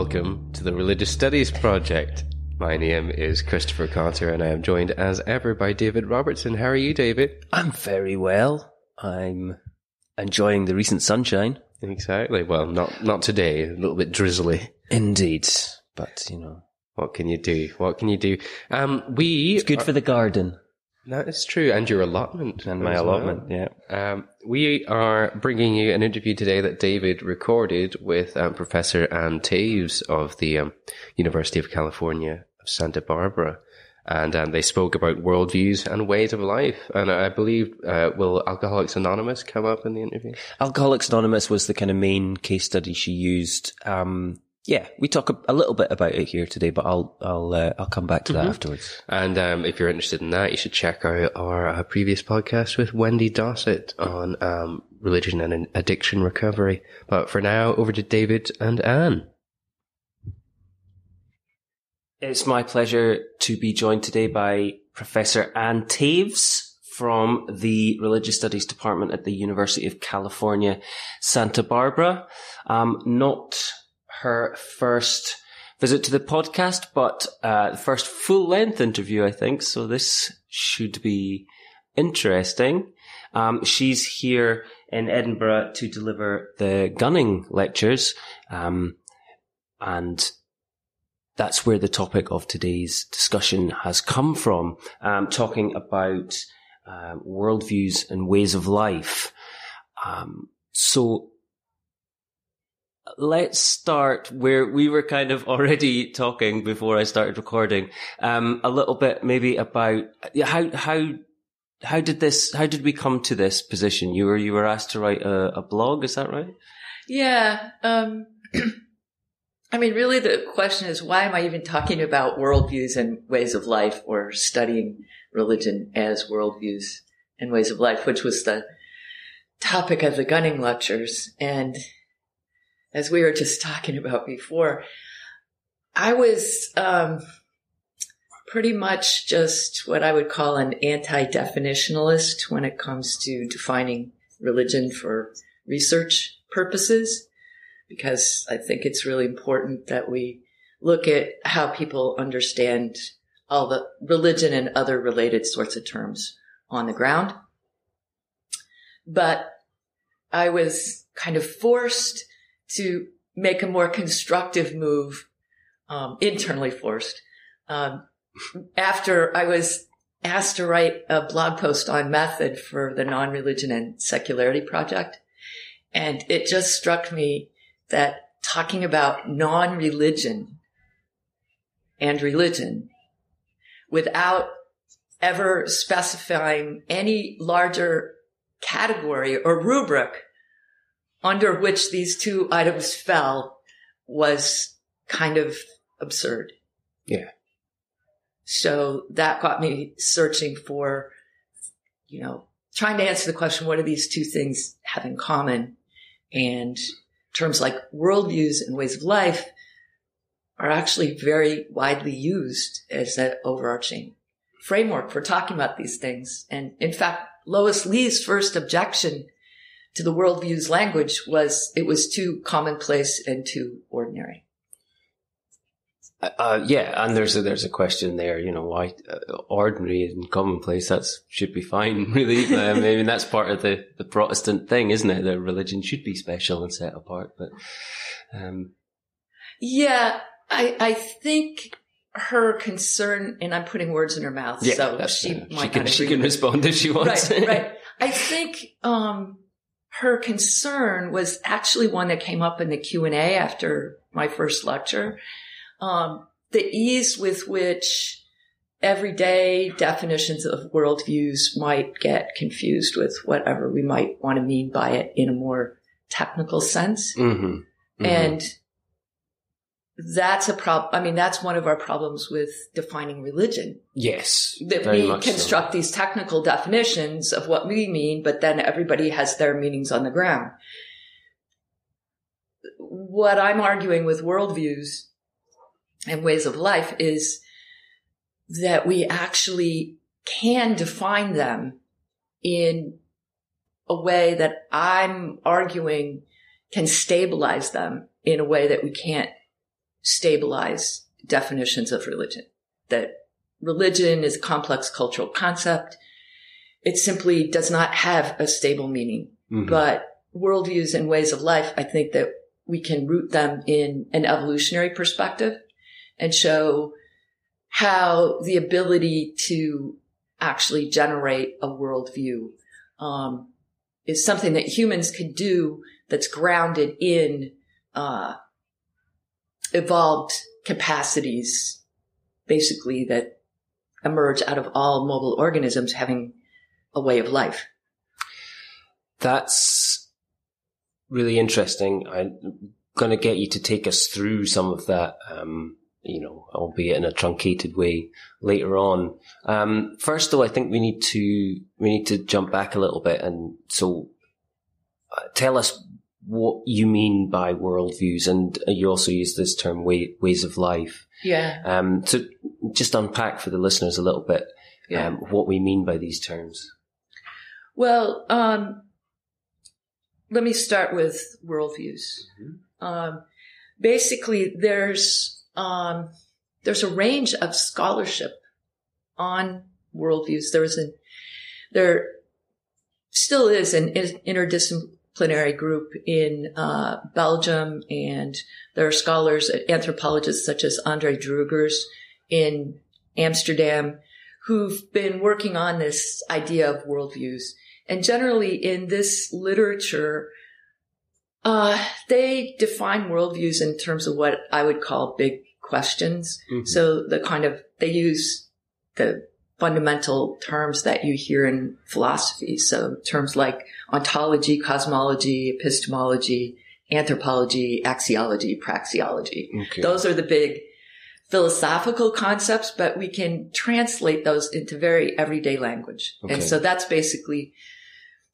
welcome to the Religious Studies Project. My name is Christopher Cotter, and I am joined as ever by David Robertson. How are you, David? I'm very well. I'm enjoying the recent sunshine. Exactly. Well, not not today. A little bit drizzly. Indeed. But, you know, What can you do? What can you do? Um, we it's good for the garden that is true, and your allotment and my allotment. Yeah. Um, we are bringing you an interview today that David recorded with um, Professor Ann Taves of the um, University of California of Santa Barbara. And um, they spoke about worldviews and ways of life. And I believe, uh, will Alcoholics Anonymous come up in the interview? Alcoholics Anonymous was the kind of main case study she used. Um, yeah, we talk a, a little bit about it here today, but I'll I'll uh, I'll come back to that afterwards. And um, if you're interested in that, you should check out our uh, previous podcast with Wendy Dossett on um, religion and addiction recovery. But for now, over to David and Ann. It's my pleasure to be joined today by Professor Ann Taves from the Religious Studies Department at the University of California, Santa Barbara. Um, not her first visit to the podcast, but uh, the first full length interview, I think. So this should be interesting. Um, she's here in Edinburgh to deliver the gunning lectures. Um, and that's where the topic of today's discussion has come from, um, talking about um, worldviews and ways of life. Um, so let's start where we were kind of already talking before I started recording, um, a little bit maybe about how how how did this how did we come to this position? You were you were asked to write a, a blog, is that right? Yeah. Um, I mean, really, the question is why am I even talking about worldviews and ways of life or studying religion as worldviews and ways of life, which was the topic of the gunning lectures. And as we were just talking about before, I was um, pretty much just what I would call an anti definitionalist when it comes to defining religion for research purposes because I think it's really important that we look at how people understand all the religion and other related sorts of terms on the ground. But I was kind of forced to make a more constructive move, um, internally forced, um, after I was asked to write a blog post on method for the non-religion and secularity project. And it just struck me that talking about non-religion and religion without ever specifying any larger category or rubric under which these two items fell was kind of absurd. Yeah. So that got me searching for, you know, trying to answer the question, what do these two things have in common? And terms like worldviews and ways of life are actually very widely used as an overarching framework for talking about these things. And in fact, Lois Lee's first objection to the worldviews language was it was too commonplace and too ordinary. Uh, yeah, and there's a, there's a question there, you know, why uh, ordinary and commonplace, that should be fine, really. I mean, that's part of the, the Protestant thing, isn't it? That religion should be special and set apart, but, um, Yeah, I, I think her concern, and I'm putting words in her mouth, yeah, so she uh, might she can, she can respond if she wants. right, right. I think um, her concern was actually one that came up in the Q and A after my first lecture. Um, the ease with which everyday definitions of worldviews might get confused with whatever we might want to mean by it in a more technical sense, hmm and that's a problem. I mean, that's one of our problems with defining religion yes, that we much so. construct these technical definitions of what we mean, but then everybody has their meanings on the ground. What I'm arguing with worldviews and ways of life is that we actually can define them in a way that I'm arguing can stabilize them in a way that we can't stabilize definitions of religion. That religion is a complex cultural concept. It simply does not have a stable meaning. Mhm. But worldviews and ways of life, I think that we can root them in an evolutionary perspective and show how the ability to actually generate a worldview um, is something that humans can do that's grounded in uh, evolved capacities, basically that emerge out of all mobile organisms having a way of life. That's really interesting. I'm going to get you to take us through some of that, um, you know, albeit in a truncated way later on. Um, first, though, I think we need to we need to jump back a little bit, and so uh, tell us what you mean by worldviews, and you also use this term way, ways of life. Yeah. Um, so just unpack for the listeners a little bit Yeah. um, what we mean by these terms. Well, um, let me start with worldviews. Um, basically, there's um, there's a range of scholarship on worldviews. There was a there still is an in- interdisciplinary group in uh, Belgium, and there are scholars, anthropologists such as Andre Droogers in Amsterdam, who've been working on this idea of worldviews. And generally in this literature, uh, they define worldviews in terms of what I would call big questions. Mhm. So the kind of, they use the fundamental terms that you hear in philosophy. So terms like ontology, cosmology, epistemology, anthropology, axiology, praxeology. Okay. Those are the big philosophical concepts, but we can translate those into very everyday language. Okay. And so that's basically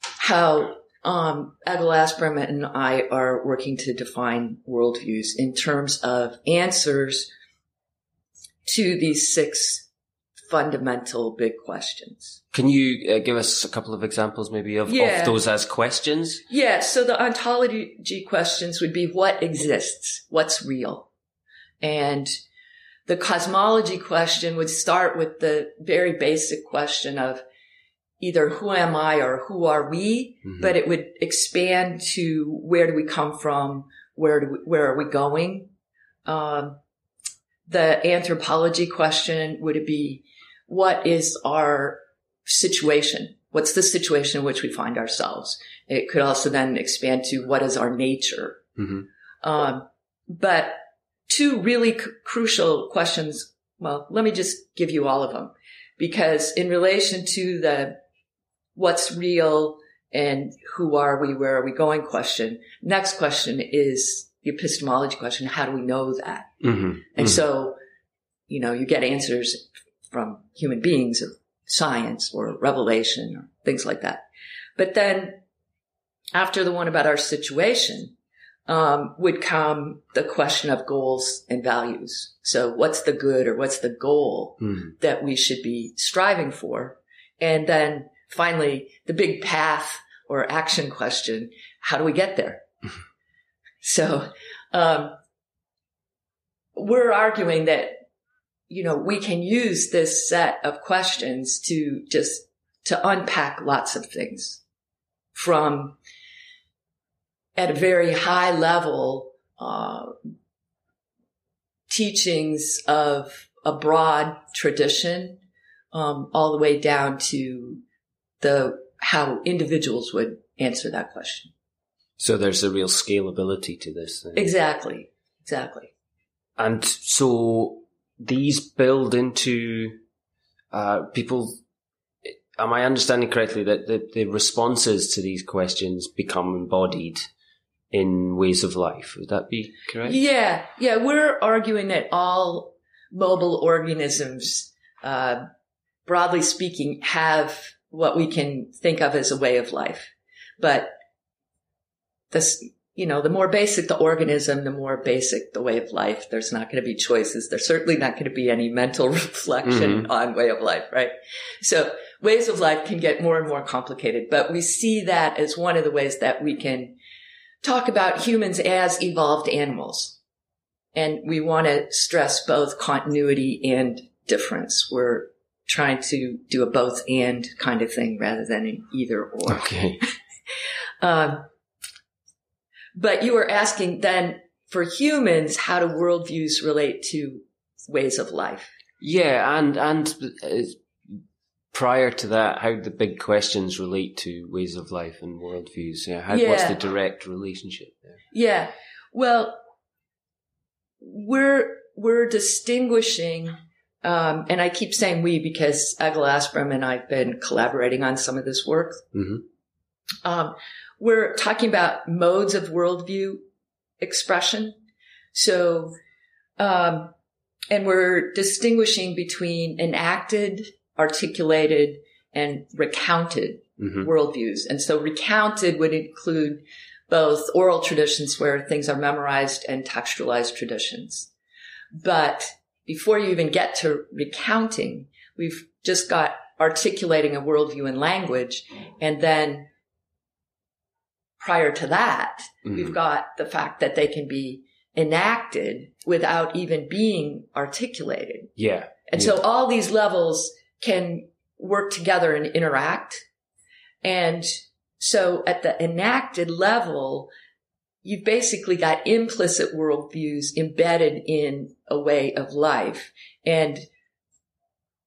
how um, Egil Asprem and I are working to define worldviews in terms of answers to these six fundamental big questions. Can you uh, give us a couple of examples maybe of, Yeah. of those as questions? Yeah, so the ontology questions would be what exists, what's real. And the cosmology question would start with the very basic question of either who am I or who are we, Mhm. but it would expand to where do we come from, where do we, where are we going? Um, the anthropology question would it be what is our situation? What's the situation in which we find ourselves? It could also then expand to what is our nature? Mhm. Um, but two really c- crucial questions. Well, let me just give you all of them because in relation to the what's real and who are we, where are we going question, next question is the epistemology question. How do we know that? Mm-hmm. And so, you know, you get answers from human beings of science or revelation or things like that. But then after the one about our situation, um, would come the question of goals and values. So what's the good or what's the goal Mhm. that we should be striving for? And then finally, the big path or action question, how do we get there? so, um, we're arguing that, you know, we can use this set of questions to just, to unpack lots of things from at a very high level, uh, teachings of a broad tradition, um, all the way down to the, how individuals would answer that question. So there's a real scalability to this. Thing. Exactly. Exactly. And so these build into uh, people. Am I understanding correctly that the, the responses to these questions become embodied in ways of life? Would that be correct? Yeah, yeah. We're arguing that all mobile organisms, uh, broadly speaking, have what we can think of as a way of life. But this, you know, the more basic the organism, the more basic the way of life. There's not going to be choices. There's certainly not going to be any mental reflection on way of life, right? So ways of life can get more and more complicated, but we see that as one of the ways that we can talk about humans as evolved animals. and we want to stress both continuity and difference. We're trying to do a both and kind of thing rather than an either or. Okay. Um, but you were asking then for humans, how do worldviews relate to ways of life? Yeah, and and uh, prior to that, how the big questions relate to ways of life and worldviews. Yeah, how, what's the direct relationship there? Yeah. Well, we're we're distinguishing, um, and I keep saying we because Egil Asprem and I've been collaborating on some of this work. hmm Um, we're talking about modes of worldview expression. So, um, and we're distinguishing between enacted, articulated, and recounted hmm worldviews. And so recounted would include both oral traditions where things are memorized and textualized traditions. But before you even get to recounting, we've just got articulating a worldview in language. And then prior to that, we've mm-hmm. got the fact that they can be enacted without even being articulated. Yeah. And so all these levels can work together and interact. And so at the enacted level, you've basically got implicit worldviews embedded in a way of life. And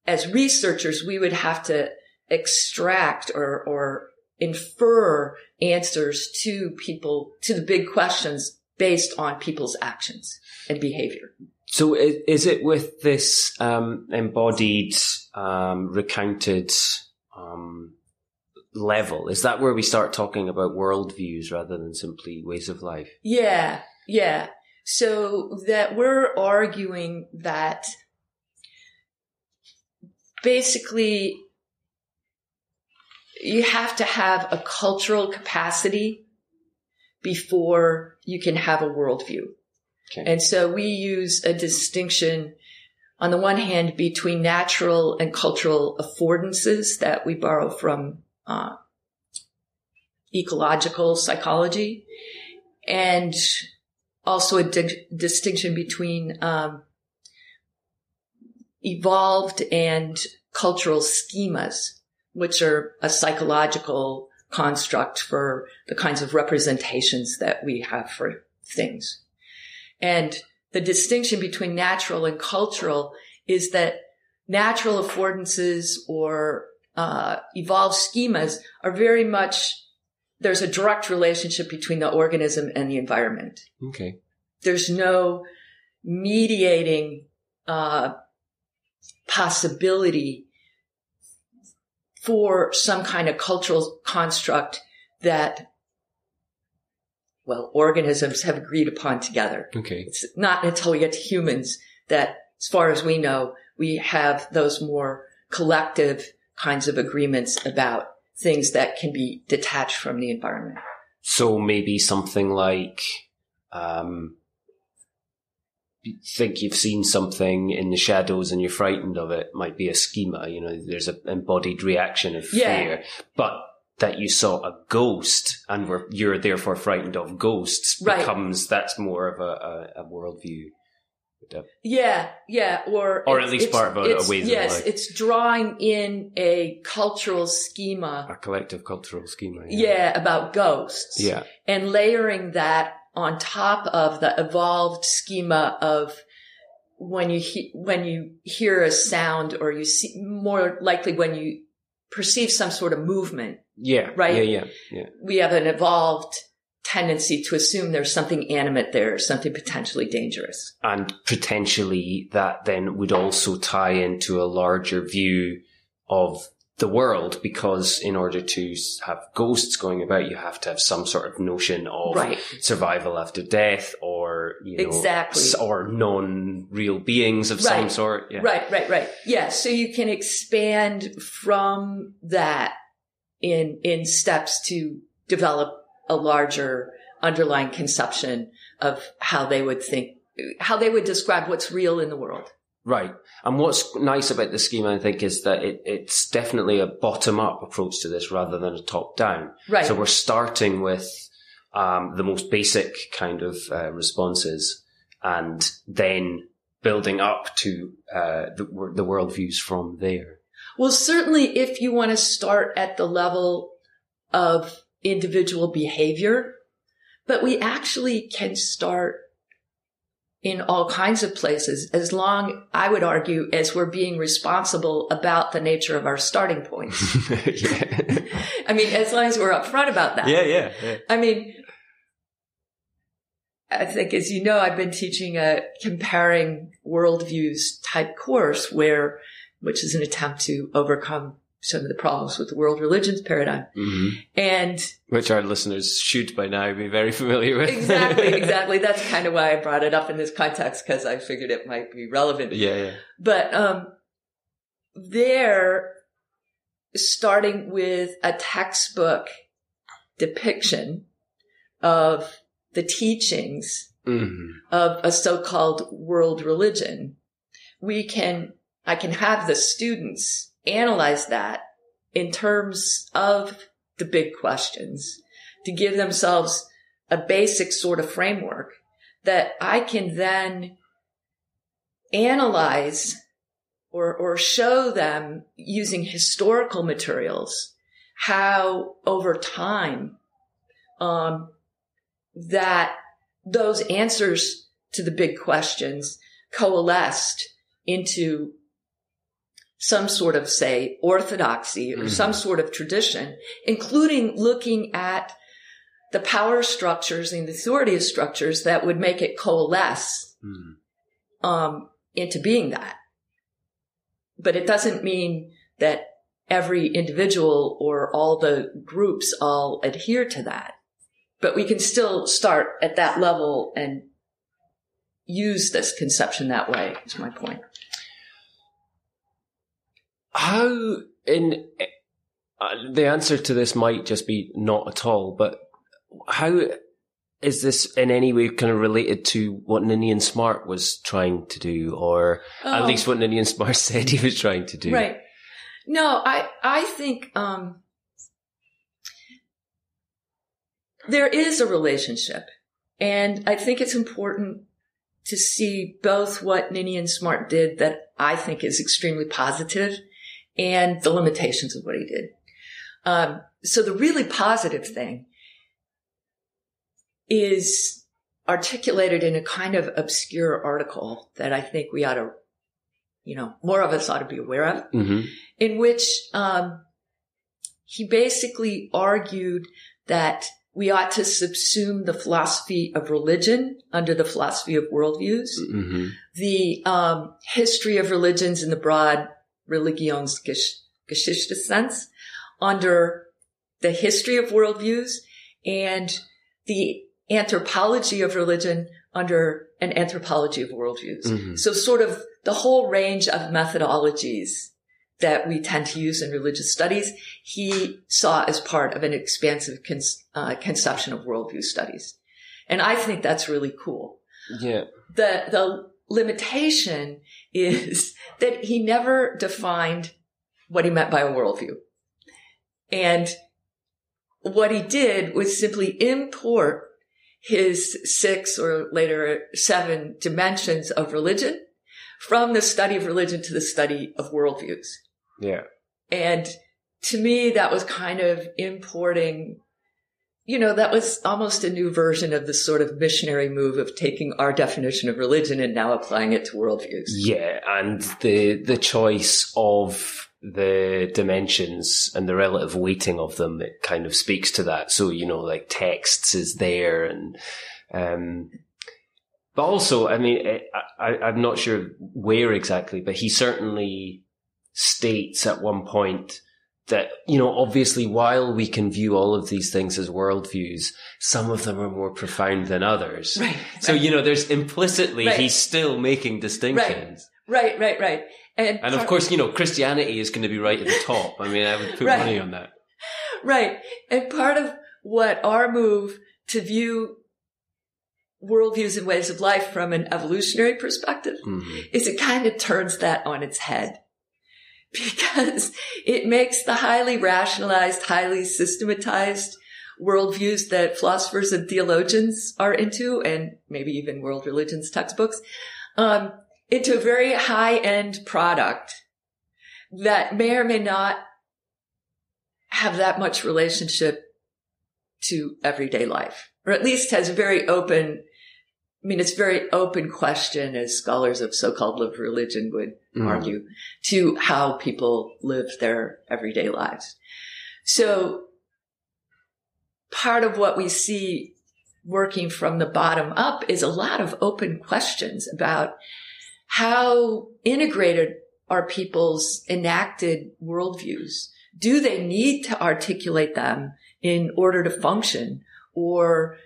as researchers, we would have to extract or, or infer answers to people, to the big questions based on people's actions and behavior. So is, is it with this um, embodied, um, recounted um, level? Is that where we start talking about worldviews rather than simply ways of life? Yeah, yeah. So that we're arguing that basically you have to have a cultural capacity before you can have a worldview. Okay. And so we use a distinction on the one hand between natural and cultural affordances that we borrow from uh, ecological psychology and also a di- distinction between um, evolved and cultural schemas, which are a psychological construct for the kinds of representations that we have for things. And the distinction between natural and cultural is that natural affordances or uh, evolved schemas are very much there's a direct relationship between the organism and the environment. Okay. There's no mediating uh, possibility for some kind of cultural construct that, well, organisms have agreed upon together. Okay. It's not until we get to humans that, as far as we know, we have those more collective kinds of agreements about things that can be detached from the environment. So maybe something like, um, think you've seen something in the shadows and you're frightened of it might be a schema. You know, there's an embodied reaction of Yeah. fear, but that you saw a ghost and were, you're therefore frightened of ghosts Right. becomes, that's more of a, a, a worldview. Yeah, yeah, or Or at least part of a- a of yes, it's drawing in a cultural schema. A collective cultural schema. Yeah, about ghosts. Yeah. and layering that on top of the evolved schema of when you he- when you hear a sound or you see more likely when you perceive some sort of movement Yeah. Right. Yeah. Yeah. Yeah. we have an evolved tendency to assume there's something animate there something potentially dangerous and potentially that then would also tie into a larger view of the world because in order to have ghosts going about you have to have some sort of notion of right survival after death or you know Exactly. or non-real beings of some sort yeah Right, right, right. Yeah. So you can expand from that in, in steps to develop a larger underlying conception of how they would think, how they would describe what's real in the world. Right. And what's nice about the scheme, I think, is that it, it's definitely a bottom up approach to this rather than a top down. Right. So we're starting with um, the most basic kind of uh, responses and then building up to uh, the, the worldviews from there. Well, certainly if you want to start at the level of individual behavior, but we actually can start in all kinds of places as long, I would argue, as we're being responsible about the nature of our starting points. I mean, as long as we're upfront about that. yeah, yeah, yeah. I mean, I think, as you know, I've been teaching a comparing worldviews type course where, which is an attempt to overcome some of the problems with the world religions paradigm. hmm And Which our listeners should by now be very familiar with. exactly, exactly. That's kind of why I brought it up in this context because I figured it might be relevant. yeah, yeah. But um, there, starting with a textbook depiction of the teachings hmm of a so-called world religion, we can, I can have the students analyze that in terms of the big questions to give themselves a basic sort of framework that I can then analyze or, or show them using historical materials how over time, um, that those answers to the big questions coalesced into some sort of say orthodoxy or Mhm. some sort of tradition, including looking at the power structures and the authority structures that would make it coalesce Mm. um, into being that. But it doesn't mean that every individual or all the groups all adhere to that. But we can still start at that level and use this conception that way, is my point. How in uh, the answer to this might just be not at all, but how is this in any way kind of related to what Ninian Smart was trying to do, or at Oh. least what Ninian Smart said he was trying to do? Right. No, I, I think, um, there is a relationship and I think it's important to see both what Ninian Smart did that I think is extremely positive and the limitations of what he did. Um, so the really positive thing is articulated in a kind of obscure article that I think we ought to, you know, more of us ought to be aware of hmm in which um, he basically argued that we ought to subsume the philosophy of religion under the philosophy of worldviews, hmm the um, history of religions in the broad Religionsgeschichte sense under the history of worldviews and the anthropology of religion under an anthropology of worldviews. Mhm. So sort of the whole range of methodologies that we tend to use in religious studies, he saw as part of an expansive con- uh, conception of worldview studies. And I think that's really cool. Yeah. The, the limitation is that he never defined what he meant by a worldview. And what he did was simply import his six or later seven dimensions of religion from the study of religion to the study of worldviews. Yeah. And to me, that was kind of importing, you know, that was almost a new version of the sort of missionary move of taking our definition of religion and now applying it to worldviews. Yeah, and the the choice of the dimensions and the relative weighting of them, it kind of speaks to that. So, you know, like texts is there and, um, but also, I mean, I, I, I'm not sure where exactly, but he certainly states at one point that, you know, obviously while we can view all of these things as worldviews, some of them are more profound than others. Right. So, you know, there's implicitly, Right. he's still making distinctions. Right, right, right. And, And of course, you know, Christianity is going to be right at the top. I mean, I would put Right. money on that. Right. And part of what our move to view worldviews and ways of life from an evolutionary perspective Mhm. is it kind of turns that on its head. Because it makes the highly rationalized, highly systematized worldviews that philosophers and theologians are into, and maybe even world religions textbooks, um, into a very high end product that may or may not have that much relationship to everyday life, or at least has very open, I mean, it's a very open question as scholars of so-called lived religion would Mm. argue to how people live their everyday lives. So part of what we see working from the bottom up is a lot of open questions about how integrated are people's enacted worldviews? Do they need to articulate them in order to function? Or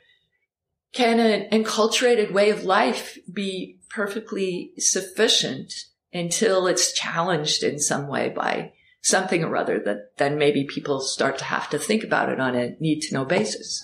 can an enculturated way of life be perfectly sufficient until it's challenged in some way by something or other that then maybe people start to have to think about it on a need to know basis?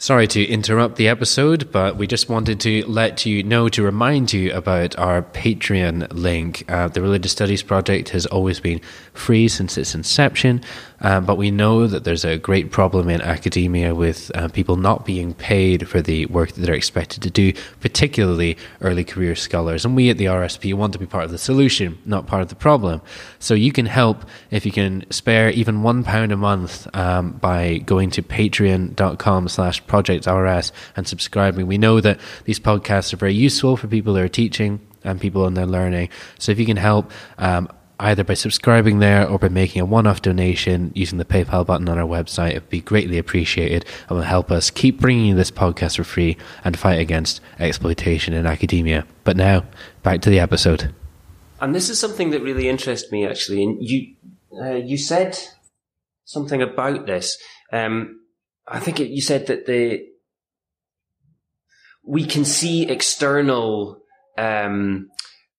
Sorry to interrupt the episode, but we just wanted to let you know to remind you about our Patreon link. Uh, the Religious Studies Project has always been free since its inception, uh, but we know that there's a great problem in academia with uh, people not being paid for the work that they're expected to do, particularly early career scholars. And we at the RSP want to be part of the solution, not part of the problem. So you can help if you can spare even one pound a month um, by going to patreon.com slash project RS and subscribing. We know that these podcasts are very useful for people who are teaching and people in their learning. So if you can help, um, either by subscribing there or by making a one-off donation using the PayPal button on our website, it would be greatly appreciated and will help us keep bringing you this podcast for free and fight against exploitation in academia. But now, back to the episode. And this is something that really interests me, actually. And you, uh, you said something about this. Um, I think it, you said that the we can see external. Um,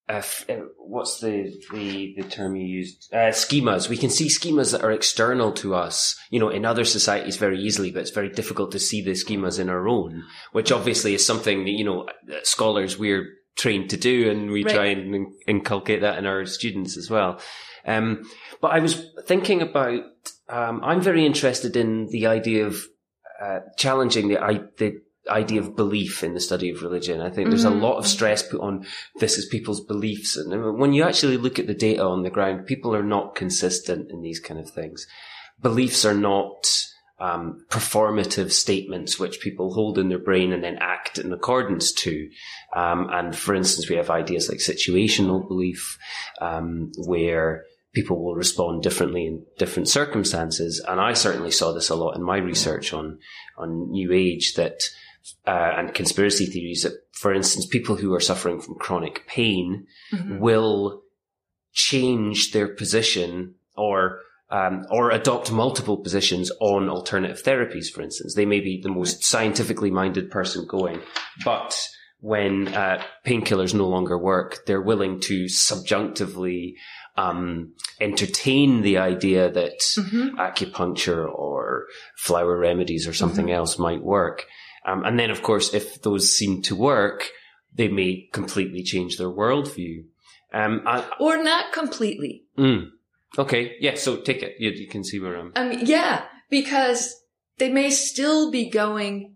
uh, uh, what's the, the the term you used? Uh, schemas. We can see schemas that are external to us. You know, in other societies very easily, but it's very difficult to see the schemas in our own. Which obviously is something that you know scholars we're trained to do, and we Right. try and inculcate that in our students as well. Um, but I was thinking about. Um, I'm very interested in the idea of uh, challenging the, I, the idea of belief in the study of religion. I think there's a Mhm. lot of stress put on this is people's beliefs, and when you actually look at the data on the ground, people are not consistent in these kind of things. Beliefs are not um, performative statements which people hold in their brain and then act in accordance to. Um, and for instance, we have ideas like situational belief, um, where people will respond differently in different circumstances. And I certainly saw this a lot in my research on, on New Age that, uh, and conspiracy theories that, for instance, people who are suffering from chronic pain Mhm. will change their position or um, or adopt multiple positions on alternative therapies. For instance, they may be the most scientifically minded person going, but when uh, painkillers no longer work, they're willing to subjunctively um, entertain the idea that Mhm. acupuncture or flower remedies or something else might work. Um, and then, of course, if those seem to work, they may completely change their worldview. Um, I, Or not completely. mm, okay, yeah. So take it. You, you can see where I'm. Mean, yeah, because they may still be going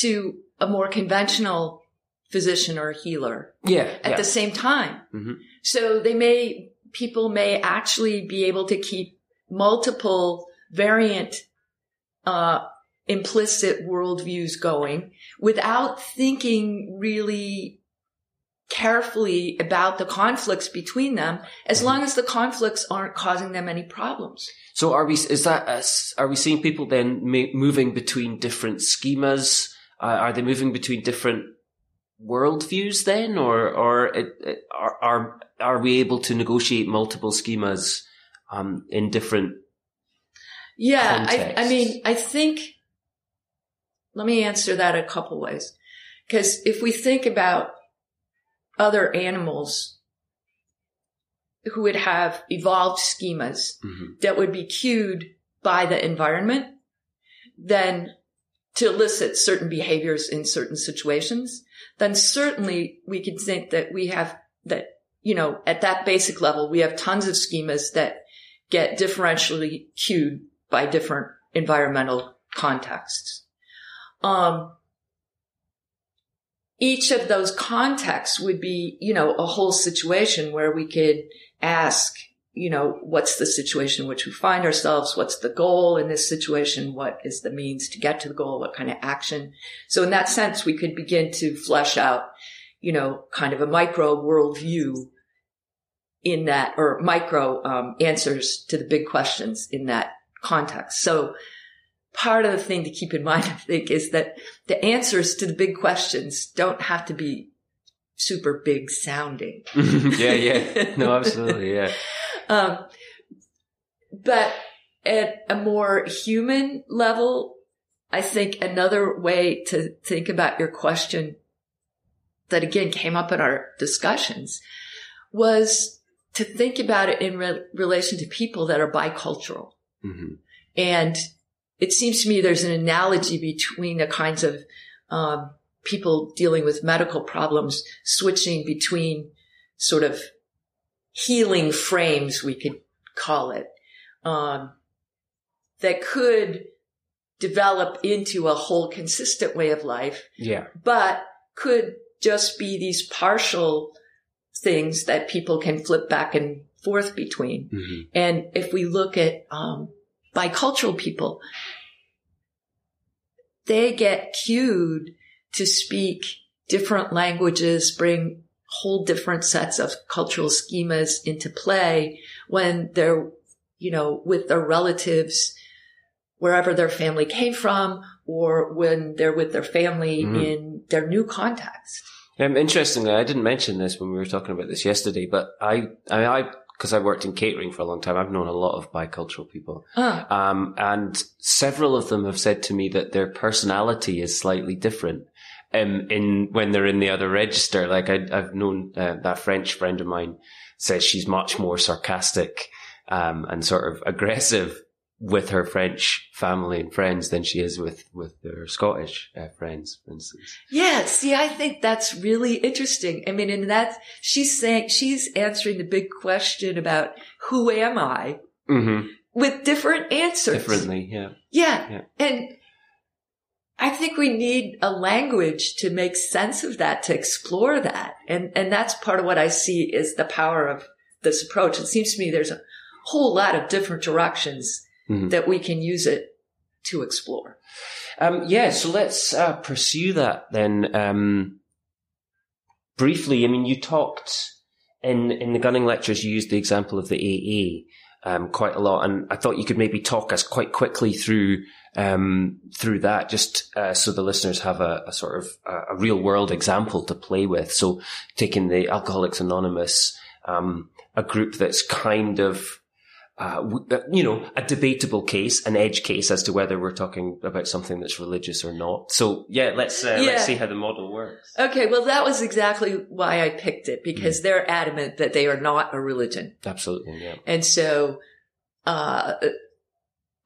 to a more conventional physician or healer Yeah, at yeah. the same time. Mhm. So they may, people may actually be able to keep multiple variant, uh, implicit worldviews going without thinking really carefully about the conflicts between them, as long as the conflicts aren't causing them any problems. So are we? Is that? us- Are we seeing people then moving between different schemas? Uh, are they moving between different worldviews then, or or it, it, are are are we able to negotiate multiple schemas um, in different? Yeah, I, I mean, I think, let me answer that a couple ways. Because if we think about other animals who would have evolved schemas Mhm. that would be cued by the environment, then to elicit certain behaviors in certain situations, then certainly we could think that we have that, you know, at that basic level, we have tons of schemas that get differentially cued by different environmental contexts. Um, each of those contexts would be, you know, a whole situation where we could ask, you know, what's the situation in which we find ourselves? What's the goal in this situation? What is the means to get to the goal? What kind of action? So in that sense, we could begin to flesh out, you know, kind of a micro worldview in that, or micro um, answers to the big questions in that context. So part of the thing to keep in mind, I think, is that the answers to the big questions don't have to be super big sounding. yeah, yeah. No, absolutely. Yeah. Um, but at a more human level, I think another way to think about your question that again came up in our discussions was to think about it in re- relation to people that are bicultural. Mm-hmm. And it seems to me there's an analogy between the kinds of um, people dealing with medical problems switching between sort of healing frames, we could call it, um, that could develop into a whole consistent way of life, Yeah. but could just be these partial things that people can flip back and forth between. Mm-hmm. And if we look at um, bicultural people, they get cued to speak different languages, bring whole different sets of cultural schemas into play when they're, you know, with their relatives wherever their family came from or when they're with their family Mhm. in their new context. Um, interestingly, I didn't mention this when we were talking about this yesterday, but I, I, I, because I worked in catering for a long time, I've known a lot of bicultural people, Ah, um, and several of them have said to me that their personality is slightly different. Um, in when they're in the other register, like I, I've known uh, that French friend of mine says she's much more sarcastic um, and sort of aggressive with her French family and friends than she is with with her Scottish uh, friends, for instance. Yeah, see, I think that's really interesting. I mean, and that she's saying she's answering the big question about who am I Mm-hmm. with different answers. Differently, yeah. Yeah. Yeah. And I think we need a language to make sense of that, to explore that. And, and that's part of what I see is the power of this approach. It seems to me there's a whole lot of different directions Mhm. that we can use it to explore. Um, yeah, so let's uh, pursue that then. Um, briefly, I mean, you talked in in the gunning lectures. You used the example of the AA um, quite a lot, and I thought you could maybe talk us quite quickly through um, through that, just uh, so the listeners have a, a sort of a, a real world example to play with. So, taking the Alcoholics Anonymous, um, a group that's kind of uh, you know, a debatable case, an edge case as to whether we're talking about something that's religious or not. So yeah, let's uh, Yeah. let's see how the model works. Okay. Well, that was exactly why I picked it because they're adamant that they are not a religion. Absolutely, yeah. And so, uh,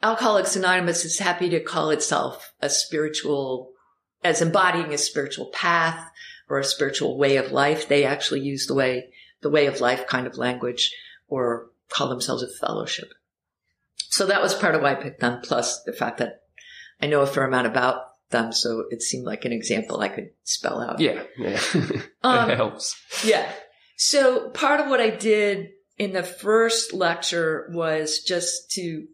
Alcoholics Anonymous is happy to call itself a spiritual, as embodying a spiritual path or a spiritual way of life. They actually use the way, the way of life kind of language or call themselves a fellowship. So that was part of why I picked them, plus the fact that I know a fair amount about them. So it seemed like an example I could spell out. Yeah, yeah. Um, that helps. Yeah. So part of what I did in the first lecture was just to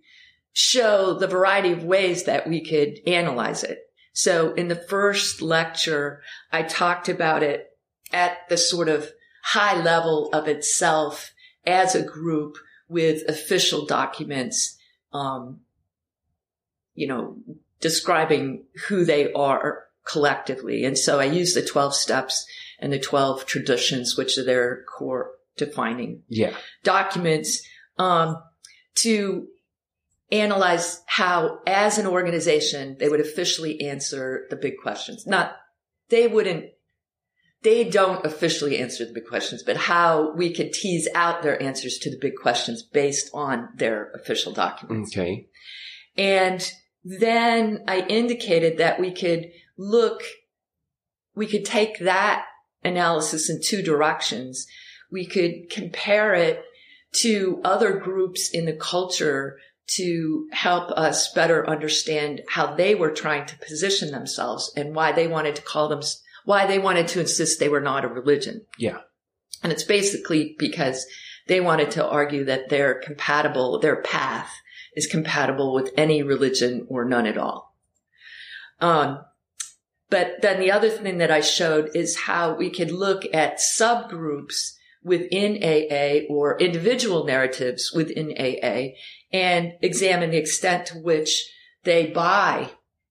show the variety of ways that we could analyze it. So in the first lecture, I talked about it at the sort of high level of itself as a group with official documents, um, you know, describing who they are collectively. And so I use the 12 steps and the 12 traditions, which are their core defining Yeah, documents, um, to analyze how, as an organization, they would officially answer the big questions. Not, they wouldn't, they don't officially answer the big questions, but how we could tease out their answers to the big questions based on their official documents. okay. And then I indicated that we could look, we could take that analysis in two directions. We could compare it to other groups in the culture to help us better understand how they were trying to position themselves and why they wanted to call them, why they wanted to insist they were not a religion. Yeah. And it's basically because they wanted to argue that they're compatible, their path is compatible with any religion or none at all. Um, but then the other thing that I showed is how we could look at subgroups within AA or individual narratives within AA and examine the extent to which they buy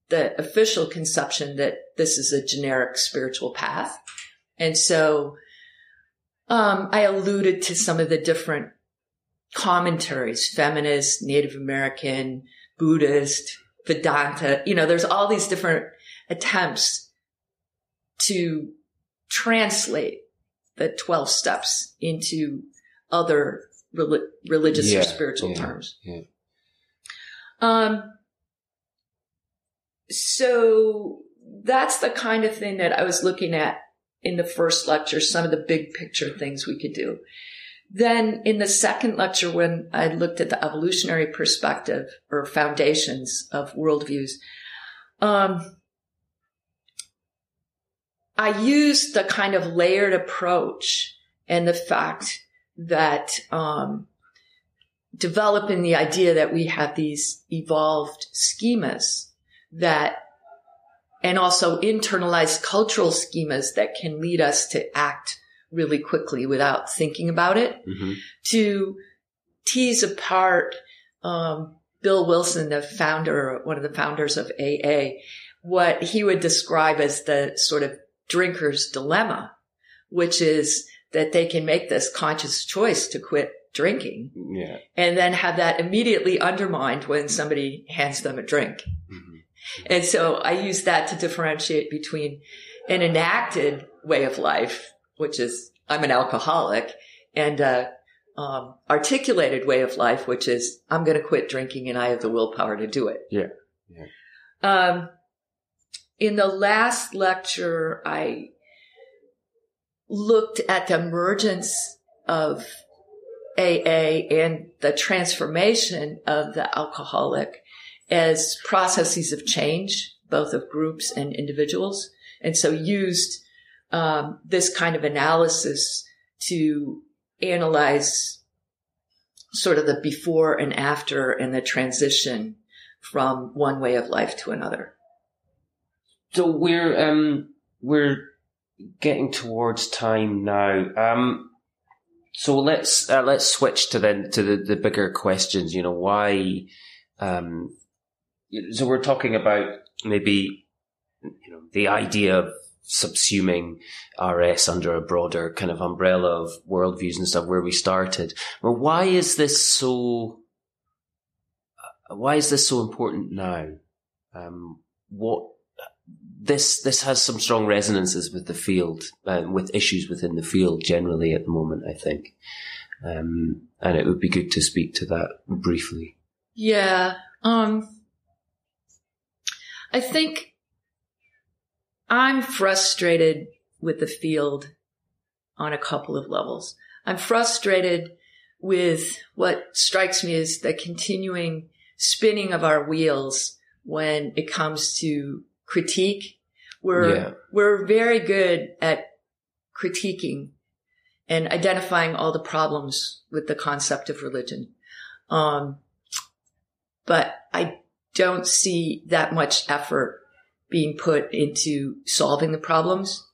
the official conception that this is a generic spiritual path. And so, um, I alluded to some of the different commentaries, feminist, Native American, Buddhist, Vedanta, you know, there's all these different attempts to translate the 12 steps into other religious yeah, or spiritual yeah, terms. Yeah. Um, so that's the kind of thing that I was looking at in the first lecture, some of the big picture things we could do. Then in the second lecture, when I looked at the evolutionary perspective or foundations of worldviews, um, I used the kind of layered approach and the fact that um, developing the idea that we have these evolved schemas that and also internalized cultural schemas that can lead us to act really quickly without thinking about it Mm-hmm. to tease apart um, Bill Wilson, the founder, one of the founders of AA, what he would describe as the sort of drinker's dilemma, which is that they can make this conscious choice to quit drinking Yeah. and then have that immediately undermined when somebody hands them a drink. Mm-hmm. And so I use that to differentiate between an enacted way of life, which is I'm an alcoholic, and a um, articulated way of life, which is I'm going to quit drinking and I have the willpower to do it. Yeah. Yeah. Um, in the last lecture, I looked at the emergence of AA and the transformation of the alcoholic as processes of change, both of groups and individuals. And so used um, this kind of analysis to analyze sort of the before and after and the transition from one way of life to another. So we're um we're getting towards time now. Um, so let's uh, let's switch to then to the, the bigger questions. You know why? Um, so we're talking about maybe you know the idea of subsuming RS under a broader kind of umbrella of worldviews and stuff where we started. Well, why is this so? uh, Why is this so important now? Um, what this this has some strong resonances with the field, uh, with issues within the field generally at the moment. I think, um, and it would be good to speak to that briefly. Yeah. Um, I think I'm frustrated with the field on a couple of levels. I'm frustrated with what strikes me as the continuing spinning of our wheels when it comes to critique. We're, Yeah. we're very good at critiquing and identifying all the problems with the concept of religion. Um, but I don't see that much effort being put into solving the problems.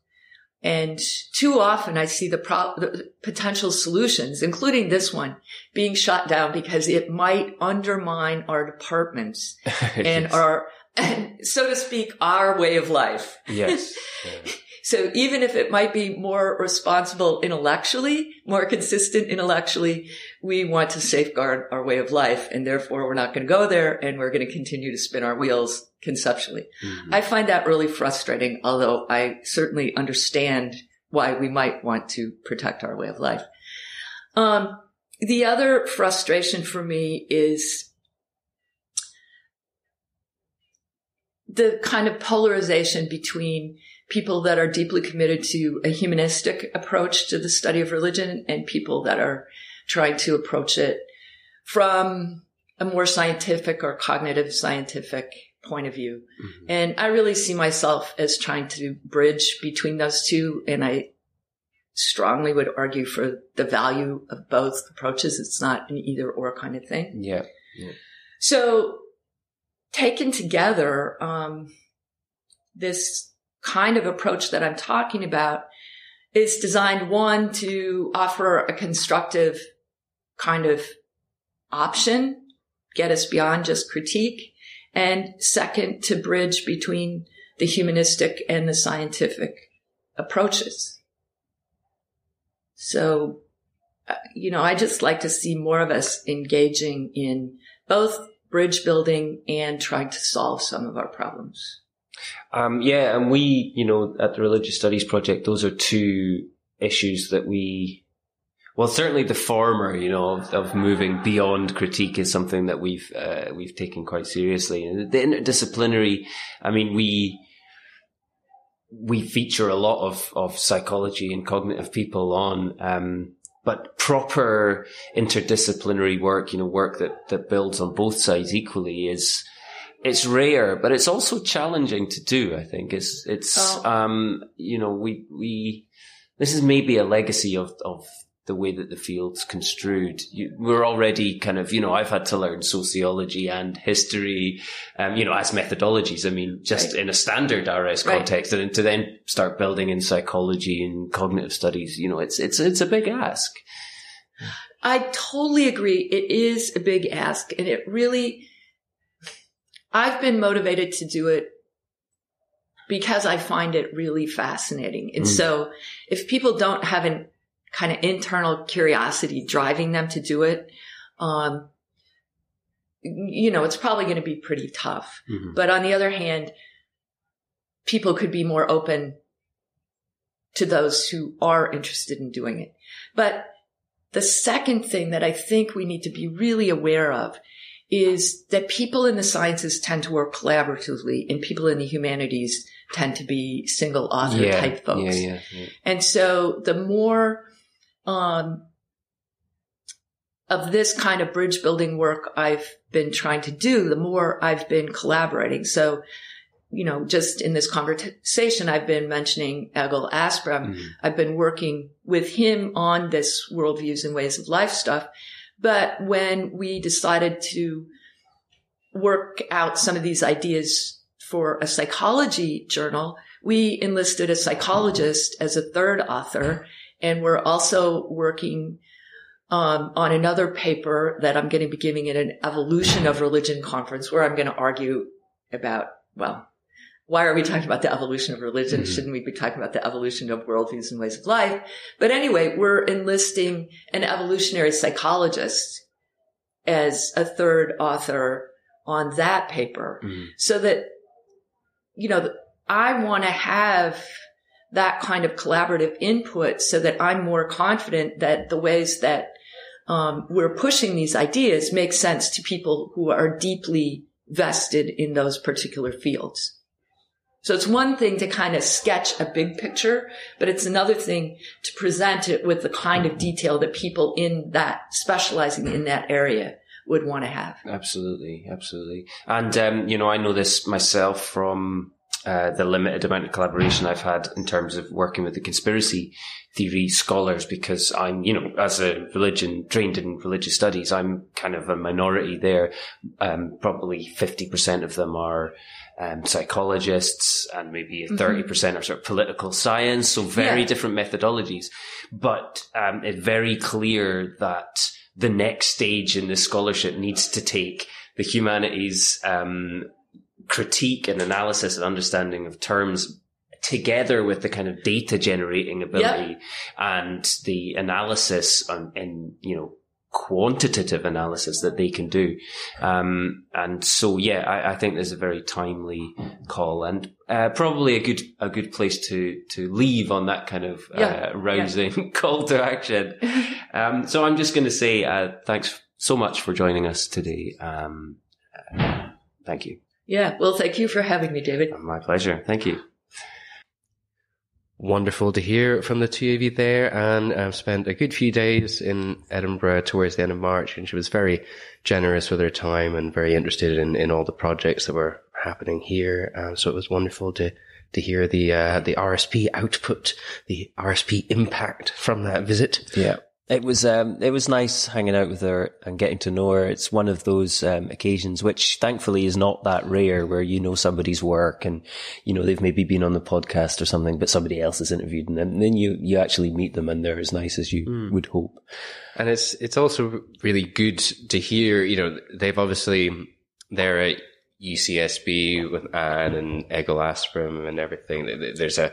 And too often I see the, pro- the potential solutions, including this one, being shot down because it might undermine our departments and our, and so to speak, our way of life. yes. Yeah. So even if it might be more responsible intellectually, more consistent intellectually, we want to safeguard our way of life and therefore we're not going to go there and we're going to continue to spin our wheels conceptually. Mhm. I find that really frustrating, although I certainly understand why we might want to protect our way of life. Um, the other frustration for me is the kind of polarization between people that are deeply committed to a humanistic approach to the study of religion and people that are trying to approach it from a more scientific or cognitive scientific point of view. Mm-hmm. And I really see myself as trying to bridge between those two. And I strongly would argue for the value of both approaches. It's not an either or kind of thing. Yeah. yeah. So taken together, um, this kind of approach that I'm talking about is designed one to offer a constructive kind of option, get us beyond just critique. And second, to bridge between the humanistic and the scientific approaches. So, uh, you know, I just like to see more of us engaging in both bridge building and trying to solve some of our problems. Um, yeah, and we, you know, at the Religious Studies Project, those are two issues that we, well, certainly the former, you know, of, of moving beyond critique is something that we've uh, we've taken quite seriously. And the interdisciplinary, I mean, we we feature a lot of of psychology and cognitive people on. Um, but proper interdisciplinary work, you know, work that, that builds on both sides equally is, it's rare, but it's also challenging to do. I think it's it's oh. um you know we we this is maybe a legacy of of the way that the field's construed. You, we're already kind of, you know, I've had to learn sociology and history, um, you know, as methodologies. I mean, just right. in a standard RS right. context and to then start building in psychology and cognitive studies, you know, it's, it's, it's a big ask. I totally agree. It is a big ask and it really, I've been motivated to do it because I find it really fascinating. And mm. so if people don't have an kind of internal curiosity driving them to do it, um, you know, it's probably going to be pretty tough. Mm-hmm. But on the other hand, people could be more open to those who are interested in doing it. But the second thing that I think we need to be really aware of is that people in the sciences tend to work collaboratively and people in the humanities tend to be single author yeah, type folks. Yeah, yeah, and so the more um, of this kind of bridge building work I've been trying to do, the more I've been collaborating. So, you know, just in this conversation, I've been mentioning Egil Asprem. Mm-hmm. I've been working with him on this worldviews and ways of life stuff. But when we decided to work out some of these ideas for a psychology journal, we enlisted a psychologist as a third author. And we're also working um, on another paper that I'm going to be giving at an evolution of religion conference where I'm going to argue about, well, why are we talking about the evolution of religion? Mm-hmm. Shouldn't we be talking about the evolution of worldviews and ways of life? But anyway, we're enlisting an evolutionary psychologist as a third author on that paper mm-hmm. so that, you know, I want to have that kind of collaborative input so that I'm more confident that the ways that um, we're pushing these ideas make sense to people who are deeply vested in those particular fields. So it's one thing to kind of sketch a big picture, but it's another thing to present it with the kind of detail that people in that specializing in that area would want to have. Absolutely, absolutely. And um, you know, I know this myself from uh, the limited amount of collaboration I've had in terms of working with the conspiracy theory scholars because I'm, you know, as a religion trained in religious studies, I'm kind of a minority there. Um, probably 50% of them are um, psychologists and maybe 30% mm-hmm. percent are sort of political science. So very yeah. different methodologies, but um, it's very clear that the next stage in the scholarship needs to take the humanities um, critique and analysis and understanding of terms together with the kind of data generating ability yep. and the analysis and, and, you know, quantitative analysis that they can do. Um, and so, yeah, I, I, think there's a very timely call and uh, probably a good a good place to to leave on that kind of yeah. uh, rousing yeah. call to action. Um, so I'm just going to say uh, thanks so much for joining us today. Um, thank you. Yeah. Well, thank you for having me, David. My pleasure. Thank you. Wonderful to hear from the two of you there. And spent a good few days in Edinburgh towards the end of March, and she was very generous with her time and very interested in, in all the projects that were happening here. Um, so it was wonderful to to hear the uh, the RSP output, the RSP impact from that visit. Yeah. It was um, it was nice hanging out with her and getting to know her. It's one of those um, occasions which thankfully is not that rare where you know somebody's work and you know they've maybe been on the podcast or something, but somebody else has interviewed them, and then you you actually meet them and they're as nice as you mm. would hope. And it's it's also really good to hear. You know, they've obviously they're at UCSB with Ann and Egil Asprem and everything. There's a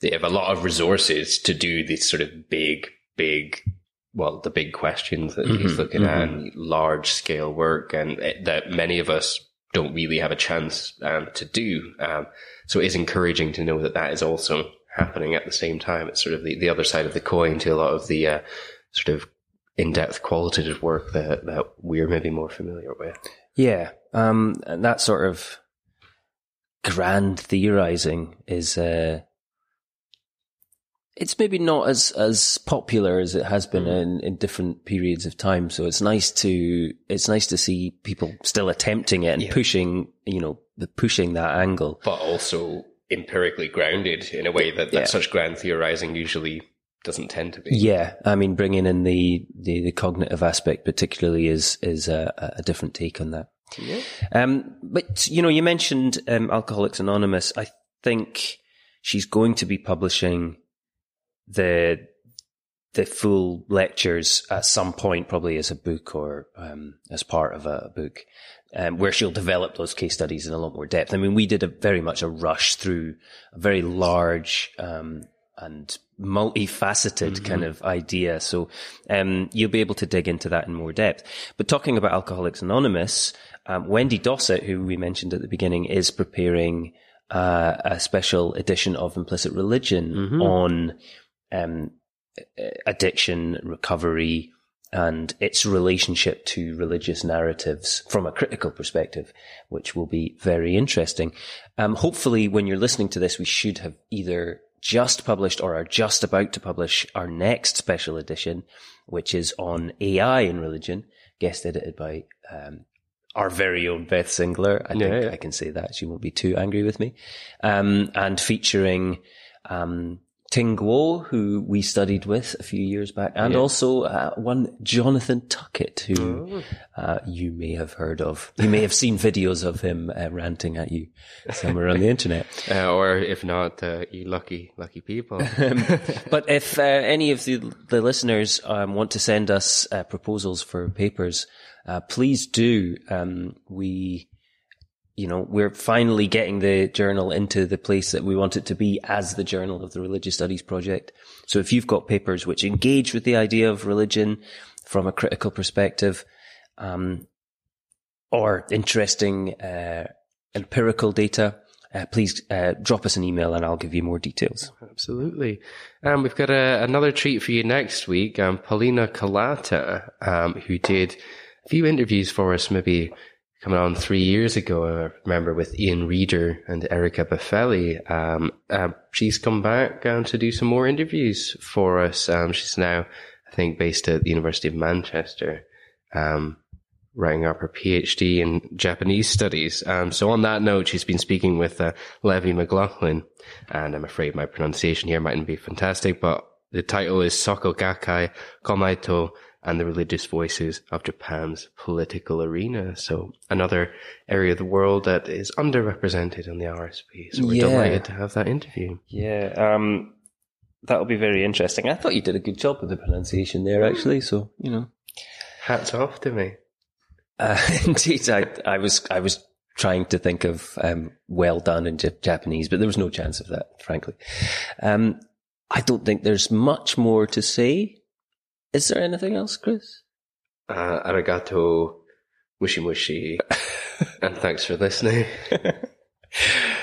they have a lot of resources to do these sort of big big, well, the big questions that mm-hmm, he's looking mm-hmm. at, large scale work, and it, that many of us don't really have a chance um, to do. Um, so it is encouraging to know that that is also happening at the same time. It's sort of the, the other side of the coin to a lot of the uh, sort of in-depth qualitative work that, that we're maybe more familiar with. Yeah. Um, and that sort of grand theorizing is, uh, it's maybe not as as popular as it has been mm. in, in different periods of time. So it's nice to it's nice to see people still attempting it and yeah. pushing you know pushing that angle, but also empirically grounded in a way that, that yeah. such grand theorizing usually doesn't tend to be. Yeah, I mean, bringing in the the, the cognitive aspect particularly is is a, a different take on that. Yeah. Um, but you know, you mentioned um, Alcoholics Anonymous. I think she's going to be publishing the the full lectures at some point, probably as a book or um, as part of a book, um, where she'll develop those case studies in a lot more depth. I mean, we did a very much a rush through a very large um, and multifaceted mm-hmm. kind of idea. So um, you'll be able to dig into that in more depth. But talking about Alcoholics Anonymous, um, Wendy Dossett, who we mentioned at the beginning, is preparing uh, a special edition of Implicit Religion mm-hmm. on um, addiction, recovery, and its relationship to religious narratives from a critical perspective, which will be very interesting. Um, hopefully, when you're listening to this, we should have either just published or are just about to publish our next special edition, which is on AI in religion, guest edited by um, our very own Beth Singler. I yeah, think yeah. I can say that. She won't be too angry with me. Um, and featuring um, Ting Guo, who we studied with a few years back, and yeah. also uh, one Jonathan Tuckett, who oh. uh, you may have heard of. You may have seen videos of him uh, ranting at you somewhere on the internet. Uh, or if not, uh, you lucky, lucky people. um, but if uh, any of the, the listeners um, want to send us proposals for papers, please do. Um, we you know, we're finally getting the journal into the place that we want it to be as the journal of the Religious Studies Project. So if you've got papers which engage with the idea of religion from a critical perspective, um, or interesting, uh, empirical data, uh, please uh, drop us an email and I'll give you more details. Absolutely. Um, we've got a, another treat for you next week. Um, Paulina Kolata, um, who did a few interviews for us maybe coming on three years ago, I remember with Ian Reader and Erica Baffelli. Um, uh, she's come back um, to do some more interviews for us. Um, she's now, I think, based at the University of Manchester, um, writing up her PhD in Japanese studies. Um, so on that note, she's been speaking with uh, Levi McLaughlin, and I'm afraid my pronunciation here mightn't be fantastic, but the title is Soka Gakkai Komeito and the religious voices of Japan's political arena. So another area of the world that is underrepresented in the RSP. So we're yeah. delighted to have that interview. Yeah. Um, that'll be very interesting. I thought you did a good job with the pronunciation there, actually. So, you know. Hats off to me. Uh, indeed, I, I was, I was trying to think of, um, well done in Japanese, but there was no chance of that, frankly. Um, I don't think there's much more to say is there anything else, Chris? Uh, arigato, mushi mushi, and thanks for listening.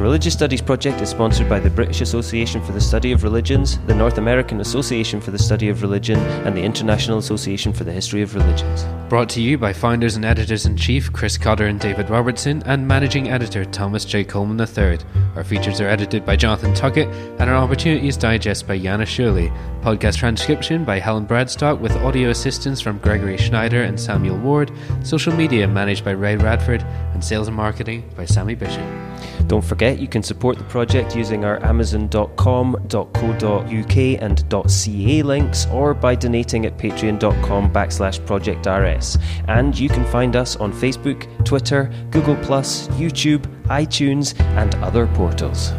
the Religious Studies Project is sponsored by the British Association for the Study of Religions, the North American Association for the Study of Religion, and the International Association for the History of Religions. Brought to you by founders and editors in chief Chris Cotter and David Robertson, and managing editor Thomas J. Coleman III. Our features are edited by Jonathan Tuckett, and our opportunities digest by Yana Shirley. Podcast transcription by Helen Bradstock, with audio assistance from Gregory Schneider and Samuel Ward. Social media managed by Ray Radford, and sales and marketing by Sammy Bishop. Don't forget you can support the project using our amazon.com.co.uk and .ca links or by donating at patreon.com backslash projectrs. And you can find us on Facebook, Twitter, Google+, YouTube, iTunes and other portals.